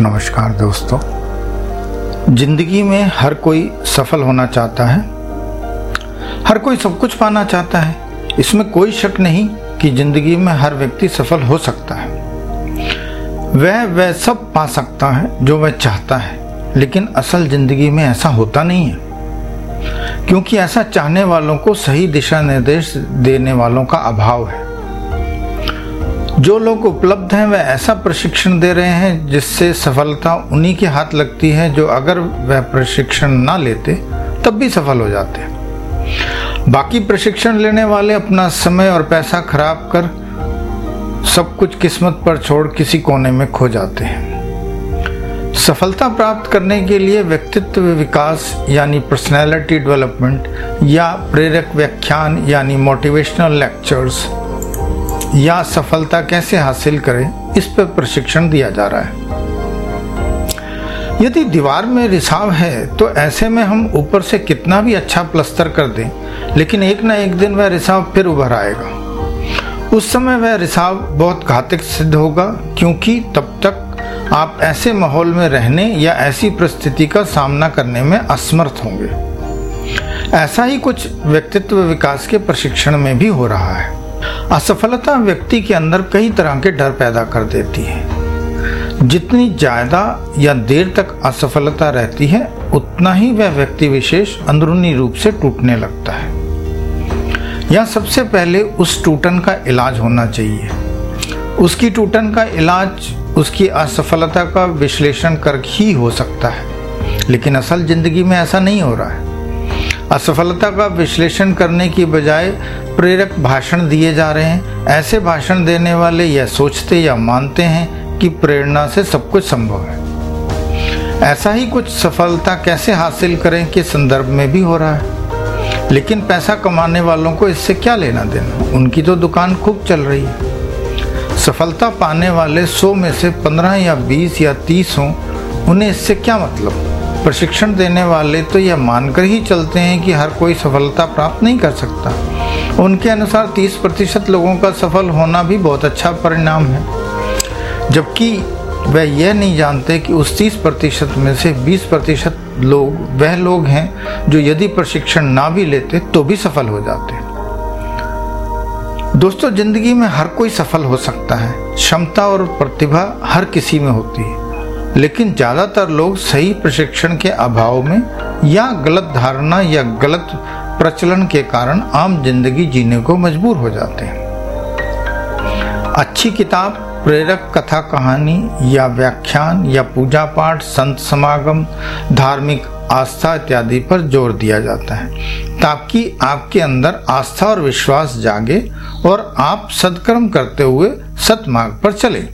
नमस्कार दोस्तों। ज़िंदगी में हर कोई सफल होना चाहता है। हर कोई सब कुछ पाना चाहता है। इसमें कोई शक नहीं कि ज़िंदगी में हर व्यक्ति सफल हो सकता है। वह वह सब पा सकता है जो वह चाहता है। लेकिन असल ज़िंदगी में ऐसा होता नहीं है। क्योंकि ऐसा चाहने वालों को सही दिशा निर्देश देने वालों का अभाव है। जो लोग उपलब्ध हैं वह ऐसा प्रशिक्षण दे रहे हैं जिससे सफलता उन्हीं के हाथ लगती है जो अगर वह प्रशिक्षण ना लेते, तब भी सफल हो जाते। बाकी प्रशिक्षण लेने वाले अपना समय और पैसा खराब कर सब कुछ किस्मत पर छोड़ किसी कोने में खो जाते हैं। सफलता प्राप्त करने के लिए व्यक्तित्व विकास, यानी पर्सनैलिटी डेवलपमेंट या प्रेरक व्याख्यान, यानी मोटिवेशनल लेक्चर्स या सफलता कैसे हासिल करें, इस पर प्रशिक्षण दिया जा रहा है। यदि दीवार में रिसाव है तो ऐसे में हम ऊपर से कितना भी अच्छा प्लस्तर कर दें, लेकिन एक ना एक दिन वह रिसाव फिर उभर आएगा। उस समय वह रिसाव बहुत घातक सिद्ध होगा, क्योंकि तब तक आप ऐसे माहौल में रहने या ऐसी परिस्थिति का सामना करने में असमर्थ होंगे। ऐसा ही कुछ व्यक्तित्व विकास के प्रशिक्षण में भी हो रहा है। असफलता व्यक्ति के अंदर कई तरह के डर पैदा कर देती है। जितनी ज़्यादा या देर तक असफलता रहती है, उतना ही वह व्यक्ति विशेष अंदरूनी रूप से टूटने लगता है। या सबसे पहले उस टूटन का इलाज होना चाहिए। उसकी टूटन का इलाज, उसकी असफलता का विश्लेषण कर ही हो सकता है। लेकिन असल ज़िंदगी में ऐसा नहीं हो रहा है। असफलता का विश्लेषण करने की बजाय प्रेरक भाषण दिए जा रहे हैं। ऐसे भाषण देने वाले यह सोचते या मानते हैं कि प्रेरणा से सब कुछ संभव है। ऐसा ही कुछ सफलता कैसे हासिल करें के संदर्भ में भी हो रहा है। लेकिन पैसा कमाने वालों को इससे क्या लेना देना? उनकी तो दुकान खूब चल रही है। सफलता पाने वाले सौ में से पंद्रह या बीस या तीस हों, उन्हें इससे क्या मतलब? प्रशिक्षण देने वाले तो यह मानकर ही चलते हैं कि हर कोई सफलता प्राप्त नहीं कर सकता। उनके अनुसार 30 प्रतिशत लोगों का सफल होना भी बहुत अच्छा परिणाम है। जबकि वह यह नहीं जानते कि उस 30 प्रतिशत में से 20 प्रतिशत लोग, वह लोग हैं जो यदि प्रशिक्षण ना भी लेते तो भी सफल हो जाते। दोस्तों, ज़िंदगी में हर कोई सफल हो सकता है। क्षमता और प्रतिभा हर किसी में होती है। लेकिन ज़्यादातर लोग सही प्रशिक्षण के अभाव में या गलत धारणा या गलत प्रचलन के कारण आम ज़िंदगी जीने को मजबूर हो जाते हैं। अच्छी किताब, प्रेरक कथा कहानी या व्याख्यान या पूजा पाठ, संत समागम, धार्मिक आस्था इत्यादि पर ज़ोर दिया जाता है, ताकि आपके अंदर आस्था और विश्वास जागे और आप सदकर्म करते हुए सतमार्ग पर चले।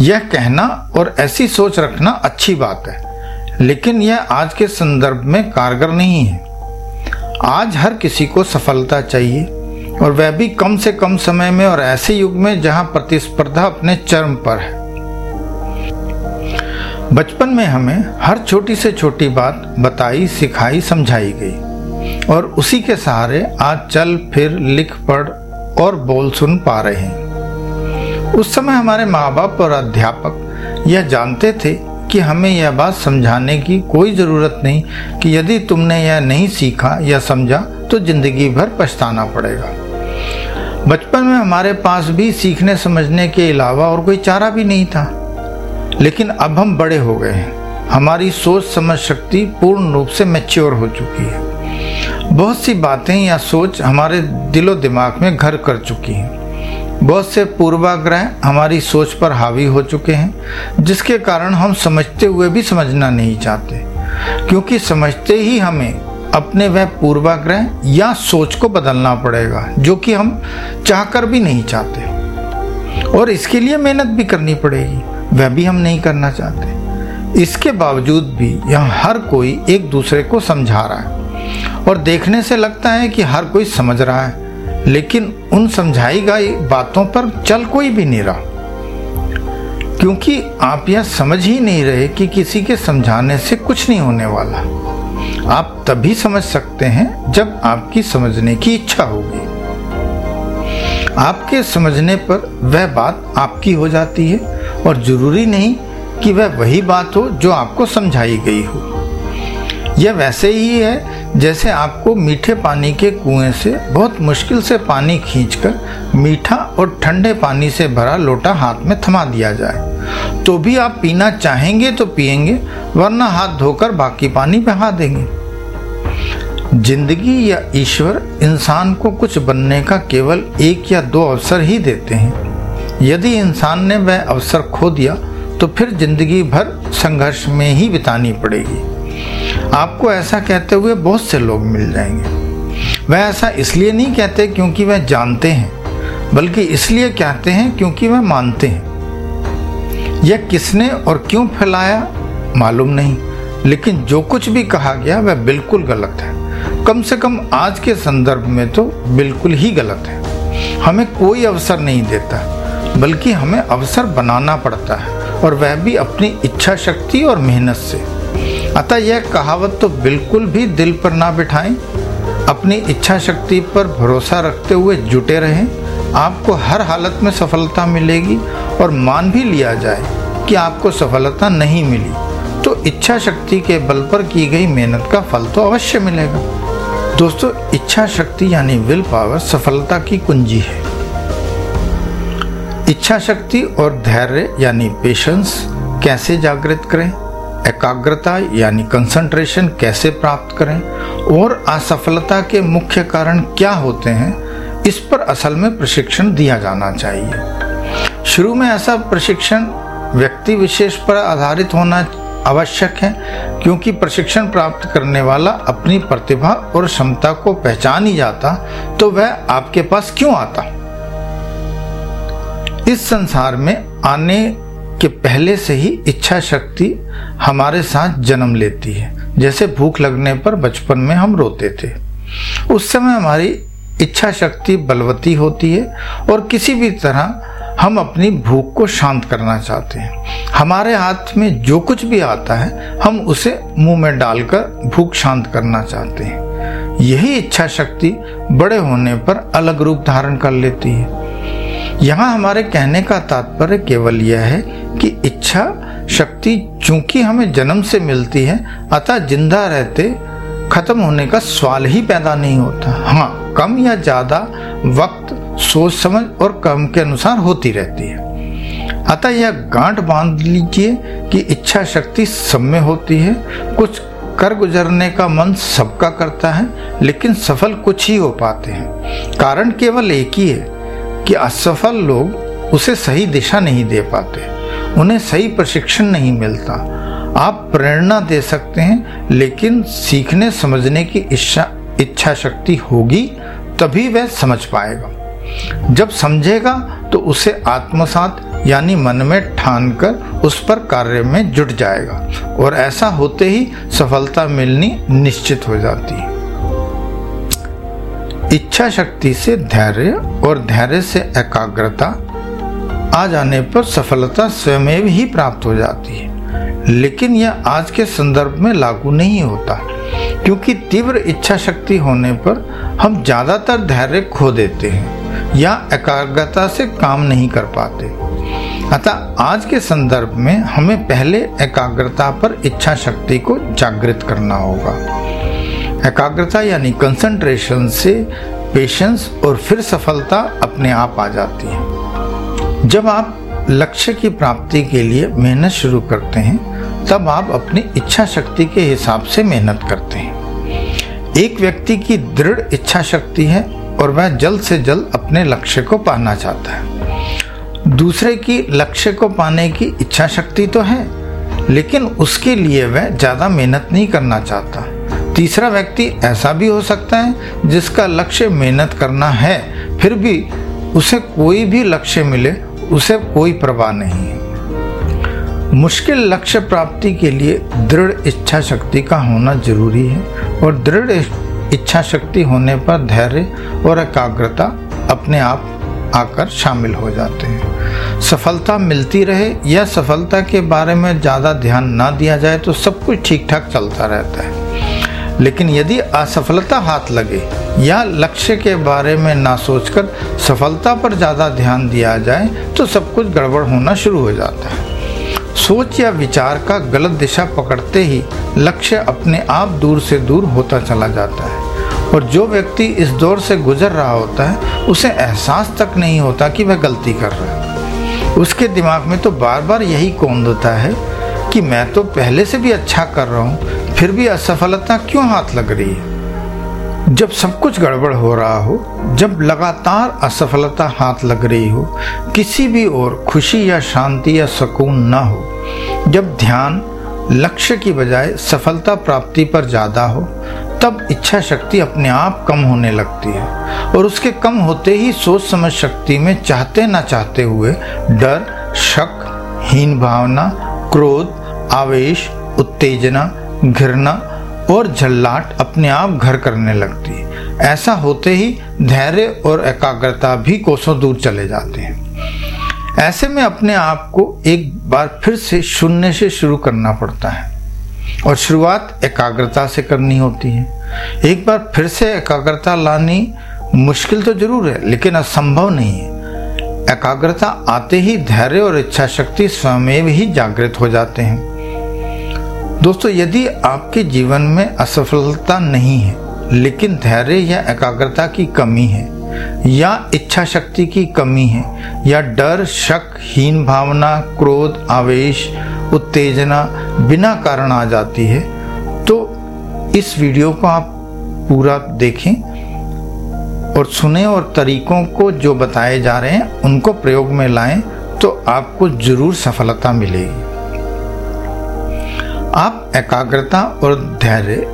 यह कहना और ऐसी सोच रखना अच्छी बात है, लेकिन यह आज के संदर्भ में कारगर नहीं है। आज हर किसी को सफलता चाहिए, और वह भी कम से कम समय में और ऐसे युग में जहाँ प्रतिस्पर्धा अपने चरम पर है। बचपन में हमें हर छोटी से छोटी बात बताई, सिखाई, समझाई गई, और उसी के सहारे आज चल, फिर, लिख, पढ़ और बोल सुन पा रहे हैं। उस समय हमारे माँ बाप और अध्यापक यह जानते थे कि हमें यह बात समझाने की कोई ज़रूरत नहीं कि यदि तुमने यह नहीं सीखा या समझा तो ज़िंदगी भर पछताना पड़ेगा। बचपन में हमारे पास भी सीखने समझने के अलावा और कोई चारा भी नहीं था। लेकिन अब हम बड़े हो गए हैं। हमारी सोच समझ शक्ति पूर्ण रूप से मैच्योर हो चुकी है। बहुत सी बातें या सोच हमारे दिलो दिमाग में घर कर चुकी हैं। बहुत से पूर्वाग्रह हमारी सोच पर हावी हो चुके हैं, जिसके कारण हम समझते हुए भी समझना नहीं चाहते। क्योंकि समझते ही हमें अपने वह पूर्वाग्रह या सोच को बदलना पड़ेगा, जो कि हम चाहकर भी नहीं चाहते। और इसके लिए मेहनत भी करनी पड़ेगी, वह भी हम नहीं करना चाहते। इसके बावजूद भी यहाँ हर कोई एक दूसरे को समझा रहा है। और देखने से लगता है कि हर कोई समझ रहा है। लेकिन उन समझाई गई बातों पर चल कोई भी नहीं रहा। क्योंकि आप यह समझ ही नहीं रहे कि किसी के समझाने से कुछ नहीं होने वाला। आप तभी समझ सकते हैं जब आपकी समझने की इच्छा होगी। आपके समझने पर वह बात आपकी हो जाती है और ज़रूरी नहीं कि वह वही बात हो जो आपको समझाई गई हो। यह वैसे ही है जैसे आपको मीठे पानी के कुएँ से बहुत मुश्किल से पानी खींचकर मीठा और ठंडे पानी से भरा लोटा हाथ में थमा दिया जाए। तो भी आप पीना चाहेंगे तो पिएँगे, वरना हाथ धोकर बाकी पानी बहा देंगे। ज़िंदगी या ईश्वर इंसान को कुछ बनने का केवल एक या दो अवसर ही देते हैं। यदि इंसान ने वह अवसर खो दिया तो फिर ज़िंदगी भर संघर्ष में ही बितानी पड़ेगी। आपको ऐसा कहते हुए बहुत से लोग मिल जाएँगे। वह ऐसा इसलिए नहीं कहते क्योंकि वह जानते हैं, बल्कि इसलिए कहते हैं क्योंकि वह मानते हैं। यह किसने और क्यों फैलाया, मालूम नहीं, लेकिन जो कुछ भी कहा गया, वह बिल्कुल गलत है। कम से कम आज के संदर्भ में तो बिल्कुल ही गलत है। हमें कोई अवसर नहीं देता, बल्कि हमें अवसर बनाना पड़ता है, और वह भी अपनी इच्छा शक्ति और मेहनत से। अतः यह कहावत तो बिल्कुल भी दिल पर ना बिठाएँ। अपनी इच्छा शक्ति पर भरोसा रखते हुए जुटे रहें। आपको हर हालत में सफलता मिलेगी और मान भी लिया जाए कि आपको सफलता नहीं मिली। तो इच्छा शक्ति के बल पर की गई मेहनत का फल तो अवश्य मिलेगा। दोस्तों, इच्छा शक्ति यानी विल पावर सफलता की कुंजी है। इच्छा शक्ति और धैर्य यानी पेशेंस कैसे जागृत करें? एकाग्रता यानी कंसंट्रेशन कैसे प्राप्त करें और असफलता के मुख्य कारण क्या होते हैं, इस पर असल में प्रशिक्षण दिया जाना चाहिए। शुरू में ऐसा प्रशिक्षण व्यक्ति विशेष पर आधारित होना आवश्यक है, क्योंकि प्रशिक्षण प्राप्त करने वाला अपनी प्रतिभा और क्षमता को पहचान ही जाता तो वह आपके पास क्यों आता? इस संसार में आने कि पहले से ही इच्छा शक्ति हमारे साथ जन्म लेती है। जैसे भूख लगने पर बचपन में हम रोते थे। उस समय हमारी इच्छा शक्ति बलवती होती है और किसी भी तरह हम अपनी भूख को शांत करना चाहते हैं। हमारे हाथ में जो कुछ भी आता है, हम उसे मुँह में डालकर भूख शांत करना चाहते हैं। यही इच्छा शक्ति बड़े होने पर अलग रूप धारण कर लेती है। यहाँ हमारे कहने का तात्पर्य केवल यह है कि इच्छा शक्ति चूँकि हमें जन्म से मिलती है, अतः ज़िंदा रहते खत्म होने का सवाल ही पैदा नहीं होता। हाँ कम या ज़्यादा वक्त सोच समझ और कर्म के अनुसार होती रहती है। अतः यह गांठ बाँध लीजिए कि इच्छा शक्ति सब में होती है। कुछ कर गुजरने का मन सबका करता है, लेकिन सफल कुछ ही हो पाते हैं। कारण केवल एक ही है कि असफल लोग उसे सही दिशा नहीं दे पाते, उन्हें सही प्रशिक्षण नहीं मिलता। आप प्रेरणा दे सकते हैं, लेकिन सीखने, समझने की इच्छा इच्छा शक्ति होगी, तभी वह समझ पाएगा। जब समझेगा तो उसे आत्मसात, यानी मन में ठान कर उस पर कार्य में जुट जाएगा, और ऐसा होते ही सफलता मिलनी निश्चित हो जाती है। इच्छा शक्ति से धैर्य और धैर्य से एकाग्रता आ जाने पर सफलता स्वयं ही प्राप्त हो जाती है। लेकिन यह आज के संदर्भ में लागू नहीं होता, क्योंकि तीव्र इच्छा शक्ति होने पर हम ज़्यादातर धैर्य खो देते हैं या एकाग्रता से काम नहीं कर पाते। अतः आज के संदर्भ में हमें पहले एकाग्रता पर इच्छा शक्ति को जागृत करना होगा। एकाग्रता यानी कंसंट्रेशन से पेशेंस और फिर सफलता अपने आप आ जाती है। जब आप लक्ष्य की प्राप्ति के लिए मेहनत शुरू करते हैं, तब आप अपनी इच्छा शक्ति के हिसाब से मेहनत करते हैं। एक व्यक्ति की दृढ़ इच्छा शक्ति है और वह जल्द से जल्द अपने लक्ष्य को पाना चाहता है। दूसरे की लक्ष्य को पाने की इच्छा शक्ति तो है, लेकिन उसके लिए वह ज़्यादा मेहनत नहीं करना चाहता। तीसरा व्यक्ति ऐसा भी हो सकता है जिसका लक्ष्य मेहनत करना है, फिर भी उसे कोई भी लक्ष्य मिले, उसे कोई प्रवाह नहीं है। मुश्किल लक्ष्य प्राप्ति के लिए दृढ़ इच्छा शक्ति का होना ज़रूरी है और दृढ़ इच्छा शक्ति होने पर धैर्य और एकाग्रता अपने आप आकर शामिल हो जाते हैं। सफलता मिलती रहे या सफलता के बारे में ज़्यादा ध्यान ना दिया जाए तो सब कुछ ठीक ठाक चलता रहता है। लेकिन यदि असफलता हाथ लगे या लक्ष्य के बारे में ना सोचकर सफलता पर ज़्यादा ध्यान दिया जाए तो सब कुछ गड़बड़ होना शुरू हो जाता है। सोच या विचार का गलत दिशा पकड़ते ही लक्ष्य अपने आप दूर से दूर होता चला जाता है। और जो व्यक्ति इस दौर से गुजर रहा होता है, उसे एहसास तक नहीं होता कि वह गलती कर रहा है। उसके दिमाग में तो बार बार यही कौन होता है कि मैं तो पहले से भी अच्छा कर रहा हूँ, फिर भी असफलता क्यों हाथ लग रही है? जब सब कुछ गड़बड़ हो रहा हो, जब लगातार असफलता हाथ लग रही हो, किसी भी ओर खुशी या शांति या सुकून न हो, जब ध्यान, लक्ष्य की बजाय सफलता प्राप्ति पर ज़्यादा हो, तब इच्छा शक्ति अपने आप कम होने लगती है और उसके कम होते ही सोच समझ शक्ति में चाहते ना चाहते हुए डर, शक, हीन भावना, क्रोध आवेश, उत्तेजना, घृणा और झल्लाट अपने आप घर करने लगती है। ऐसा होते ही धैर्य और एकाग्रता भी कोसों दूर चले जाते हैं। ऐसे में अपने आप को एक बार फिर से शून्य से शुरू करना पड़ता है और शुरुआत एकाग्रता से करनी होती है। एक बार फिर से एकाग्रता लानी मुश्किल तो ज़रूर है, लेकिन असंभव नहीं है। एकाग्रता आते ही धैर्य और इच्छा शक्ति स्वयं ही जागृत हो जाते हैं। दोस्तों, यदि आपके जीवन में असफलता नहीं है, लेकिन धैर्य या एकाग्रता की कमी है, या इच्छा शक्ति की कमी है, या डर, शक, हीन भावना, क्रोध, आवेश, उत्तेजना बिना कारण आ जाती है तो इस वीडियो को आप पूरा देखें और सुने और तरीकों को जो बताए जा रहे हैं, उनको प्रयोग में लाएँ तो आपको ज़रूर सफलता मिलेगी। एकाग्रता और धैर्य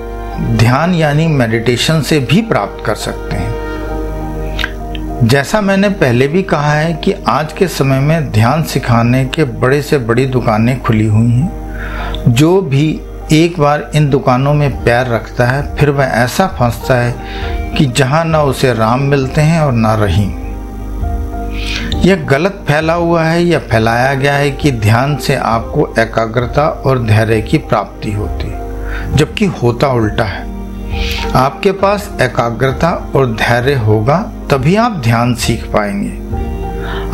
ध्यान यानी मेडिटेशन से भी प्राप्त कर सकते हैं। जैसा मैंने पहले भी कहा है कि आज के समय में ध्यान सिखाने के बड़े से बड़ी दुकानें खुली हुई हैं। जो भी एक बार इन दुकानों में पैर रखता है, फिर वह ऐसा फंसता है कि जहाँ ना उसे राम मिलते हैं और ना रहीम। यह गलत फैला हुआ है या फैलाया गया है कि ध्यान से आपको एकाग्रता और धैर्य की प्राप्ति होती है, जबकि होता उल्टा है। आपके पास एकाग्रता और धैर्य होगा, तभी आप ध्यान सीख पाएँगे।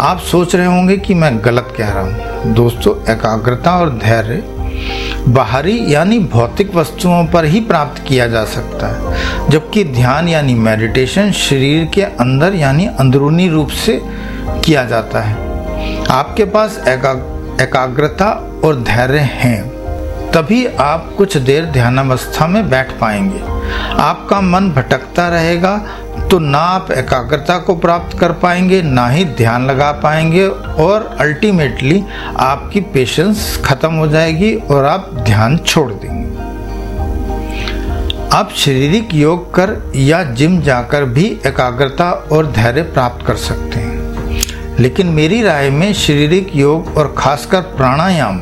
आप सोच रहे होंगे कि मैं गलत कह रहा हूँ। दोस्तों, एकाग्रता और धैर्य बाहरी यानी भौतिक वस्तुओं पर ही प्राप्त किया जा सकता है, जबकि ध्यान यानी मेडिटेशन शरीर के अंदर यानी अंदरूनी रूप से किया जाता है। आपके पास एकाग्रता और धैर्य हैं, तभी आप कुछ देर ध्यानावस्था में बैठ पाएँगे। आपका मन भटकता रहेगा तो ना आप एकाग्रता को प्राप्त कर पाएँगे, ना ही ध्यान लगा पाएँगे और अल्टीमेटली आपकी पेशेंस खत्म हो जाएगी और आप ध्यान छोड़ देंगे। आप शारीरिक योग कर या जिम जाकर भी एकाग्रता और धैर्य प्राप्त कर सकते हैं। लेकिन मेरी राय में शारीरिक योग और खासकर प्राणायाम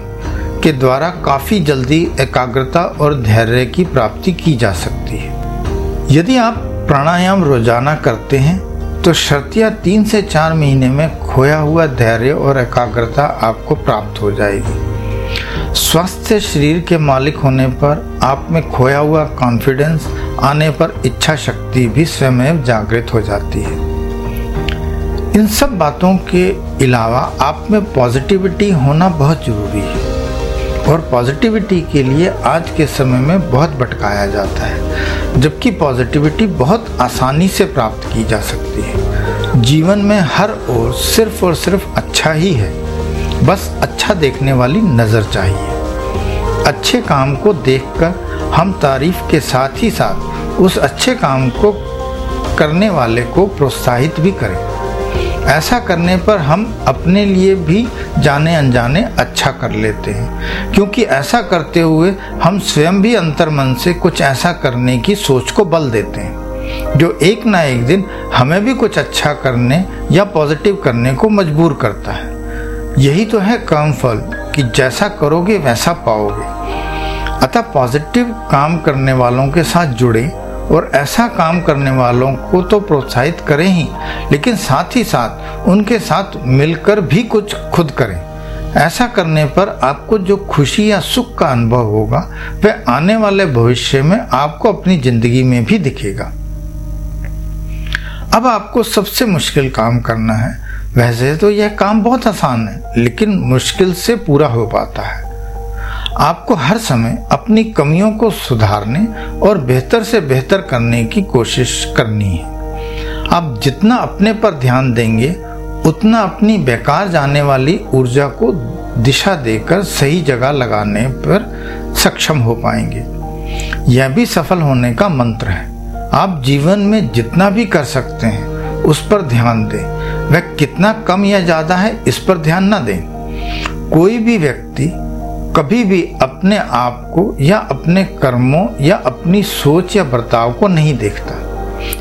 के द्वारा काफ़ी जल्दी एकाग्रता और धैर्य की प्राप्ति की जा सकती है। यदि आप प्राणायाम रोज़ाना करते हैं तो शर्तिया तीन से चार महीने में खोया हुआ धैर्य और एकाग्रता आपको प्राप्त हो जाएगी। स्वस्थ शरीर के मालिक होने पर, आप में खोया हुआ कॉन्फिडेंस आने पर इच्छा शक्ति भी स्वयं जागृत हो जाती है। इन सब बातों के अलावा आप में पॉजिटिविटी होना बहुत ज़रूरी है। और पॉजिटिविटी के लिए आज के समय में बहुत भटकाया जाता है, जबकि पॉजिटिविटी बहुत आसानी से प्राप्त की जा सकती है। जीवन में हर ओर सिर्फ़ और सिर्फ़ अच्छा ही है। बस अच्छा देखने वाली नज़र चाहिए। अच्छे काम को देखकर हम तारीफ़ के साथ ही साथ उस अच्छे काम को करने वाले को प्रोत्साहित भी करें। ऐसा करने पर हम अपने लिए भी जाने अनजाने अच्छा कर लेते हैं। क्योंकि ऐसा करते हुए हम स्वयं भी अंतर मन से कुछ ऐसा करने की सोच को बल देते हैं। जो एक ना एक दिन हमें भी कुछ अच्छा करने या पॉजिटिव करने को मजबूर करता है। यही तो है कर्म फल, कि जैसा करोगे वैसा पाओगे। अतः पॉजिटिव काम करने वालों के साथ जुड़े और ऐसा काम करने वालों को तो प्रोत्साहित करें ही, लेकिन साथ ही साथ उनके साथ मिलकर भी कुछ खुद करें। ऐसा करने पर आपको जो खुशी या सुख का अनुभव होगा, वह आने वाले भविष्य में आपको अपनी ज़िंदगी में भी दिखेगा। अब आपको सबसे मुश्किल काम करना है। वैसे तो यह काम बहुत आसान है, लेकिन मुश्किल से पूरा हो पाता है। आपको हर समय अपनी कमियों को सुधारने और बेहतर से बेहतर करने की कोशिश करनी है। आप जितना अपने पर ध्यान देंगे, उतना अपनी बेकार जाने वाली ऊर्जा को दिशा देकर सही जगह लगाने पर सक्षम हो पाएँगे। यह भी सफल होने का मंत्र है। आप जीवन में जितना भी कर सकते हैं, उस पर ध्यान दें। वह कितना कम या ज़्यादा है, इस पर ध्यान न दें। कोई भी व्यक्ति कभी भी अपने आप को या अपने कर्मों या अपनी सोच या बर्ताव को नहीं देखता।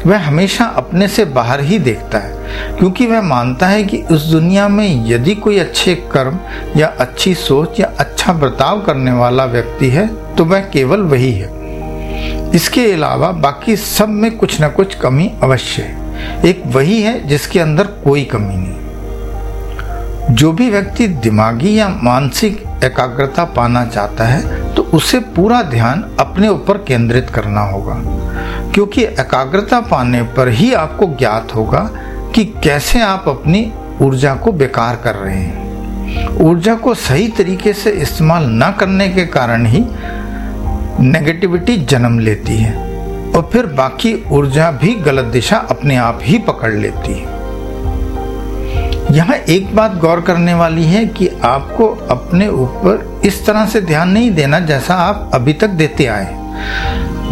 वह हमेशा अपने से बाहर ही देखता है, क्योंकि वह मानता है कि उस दुनिया में यदि कोई अच्छे कर्म या अच्छी सोच या अच्छा बर्ताव करने वाला व्यक्ति है तो वह केवल वही है। इसके अलावा बाकी सब में कुछ न कुछ कमी अवश्य है। एक वही है जिसके अंदर कोई कमी नहीं। जो भी व्यक्ति दिमागी या मानसिक एकाग्रता पाना चाहता है तो उसे पूरा ध्यान अपने ऊपर केंद्रित करना होगा। क्योंकि एकाग्रता पाने पर ही आपको ज्ञात होगा कि कैसे आप अपनी ऊर्जा को बेकार कर रहे हैं। ऊर्जा को सही तरीके से इस्तेमाल न करने के कारण ही नेगेटिविटी जन्म लेती है, और फिर बाकी ऊर्जा भी गलत दिशा अपने आप ही पकड़ लेती है। यहाँ एक बात गौर करने वाली है कि आपको अपने ऊपर इस तरह से ध्यान नहीं देना जैसा आप अभी तक देते आए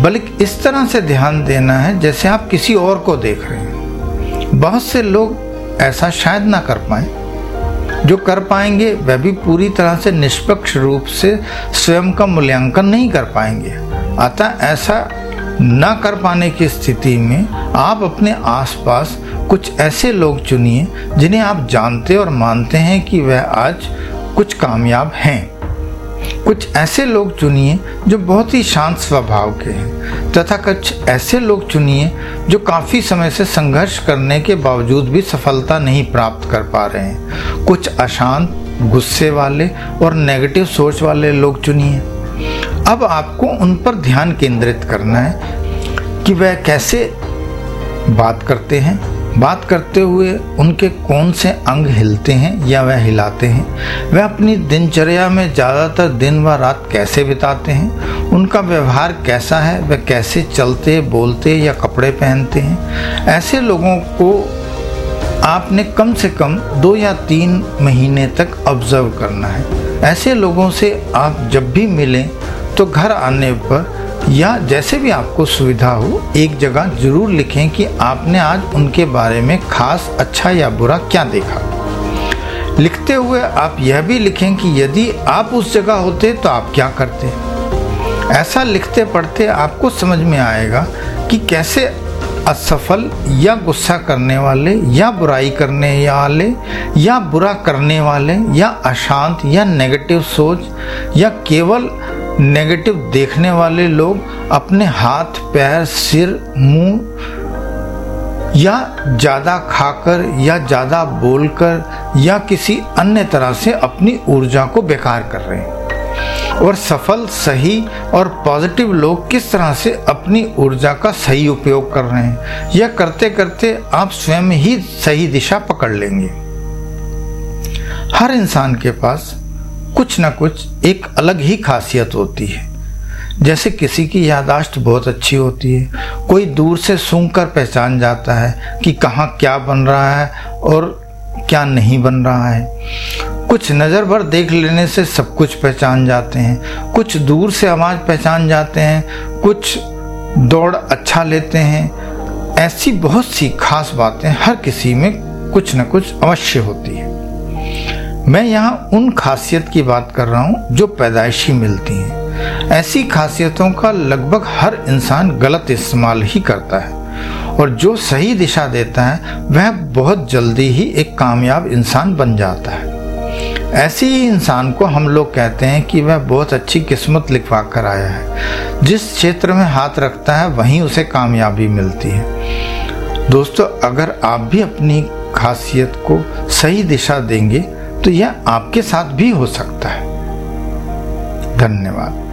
बल्कि इस तरह से ध्यान देना है जैसे आप किसी और को देख रहे हैं। बहुत से लोग ऐसा शायद ना कर पाए। जो कर पाएँगे, वह भी पूरी तरह से निष्पक्ष रूप से स्वयं का मूल्यांकन नहीं कर पाएँगे। अतः ऐसा न कर पाने की स्थिति में आप अपने आसपास कुछ ऐसे लोग चुनिए जिन्हें आप जानते और मानते हैं कि वह आज कुछ कामयाब हैं। कुछ ऐसे लोग चुनिए जो बहुत ही शांत स्वभाव के हैं, तथा कुछ ऐसे लोग चुनिए जो काफ़ी समय से संघर्ष करने के बावजूद भी सफलता नहीं प्राप्त कर पा रहे हैं। कुछ अशांत, गुस्से वाले और नेगेटिव सोच वाले लोग चुनिए। अब आपको उन पर ध्यान केंद्रित करना है कि वह कैसे बात करते हैं। बात करते हुए उनके कौन से अंग हिलते हैं या वह हिलाते हैं। वह अपनी दिनचर्या में ज़्यादातर दिन व रात कैसे बिताते हैं। उनका व्यवहार कैसा है, वह कैसे चलते, बोलते या कपड़े पहनते हैं। ऐसे लोगों को आपने कम से कम दो या तीन महीने तक ऑब्ज़र्व करना है। ऐसे लोगों से आप जब भी मिलें तो घर आने पर या जैसे भी आपको सुविधा हो, एक जगह ज़रूर लिखें कि आपने आज उनके बारे में खास अच्छा या बुरा क्या देखा। लिखते हुए आप यह भी लिखें कि यदि आप उस जगह होते तो आप क्या करते। ऐसा लिखते पढ़ते आपको समझ में आएगा कि कैसे असफल या गुस्सा करने वाले, या बुराई करने वाले, या बुरा करने वाले, या अशांत या नेगेटिव सोच, या केवल नेगेटिव देखने वाले लोग अपने हाथ, पैर, सिर, मुँह या ज़्यादा खाकर या ज़्यादा बोलकर या किसी अन्य तरह से अपनी ऊर्जा को बेकार कर रहे हैं। और सफल, सही और पॉजिटिव लोग किस तरह से अपनी ऊर्जा का सही उपयोग कर रहे हैं, यह करते करते आप स्वयं ही सही दिशा पकड़ लेंगे। हर इंसान के पास कुछ ना कुछ एक अलग ही खासियत होती है। जैसे किसी की यादाश्त बहुत अच्छी होती है। कोई दूर से सूंघ कर पहचान जाता है कि कहाँ क्या बन रहा है और क्या नहीं बन रहा है। कुछ नज़र भर देख लेने से सब कुछ पहचान जाते हैं। कुछ दूर से आवाज़ पहचान जाते हैं। कुछ दौड़ अच्छा लेते हैं। ऐसी बहुत सी खास बातें हर किसी में कुछ न कुछ अवश्य होती है। मैं यहाँ उन खासियत की बात कर रहा हूँ जो पैदाइशी मिलती हैं। ऐसी खासियतों का लगभग हर इंसान गलत इस्तेमाल ही करता है। और जो सही दिशा देता है, वह बहुत जल्दी ही एक कामयाब इंसान बन जाता है। ऐसे ही इंसान को हम लोग कहते हैं कि वह बहुत अच्छी किस्मत लिखवा कर आया है। जिस क्षेत्र में हाथ रखता है, वहीं उसे कामयाबी मिलती है। दोस्तों, अगर आप भी अपनी खासियत को सही दिशा देंगे तो यह आपके साथ भी हो सकता है। धन्यवाद।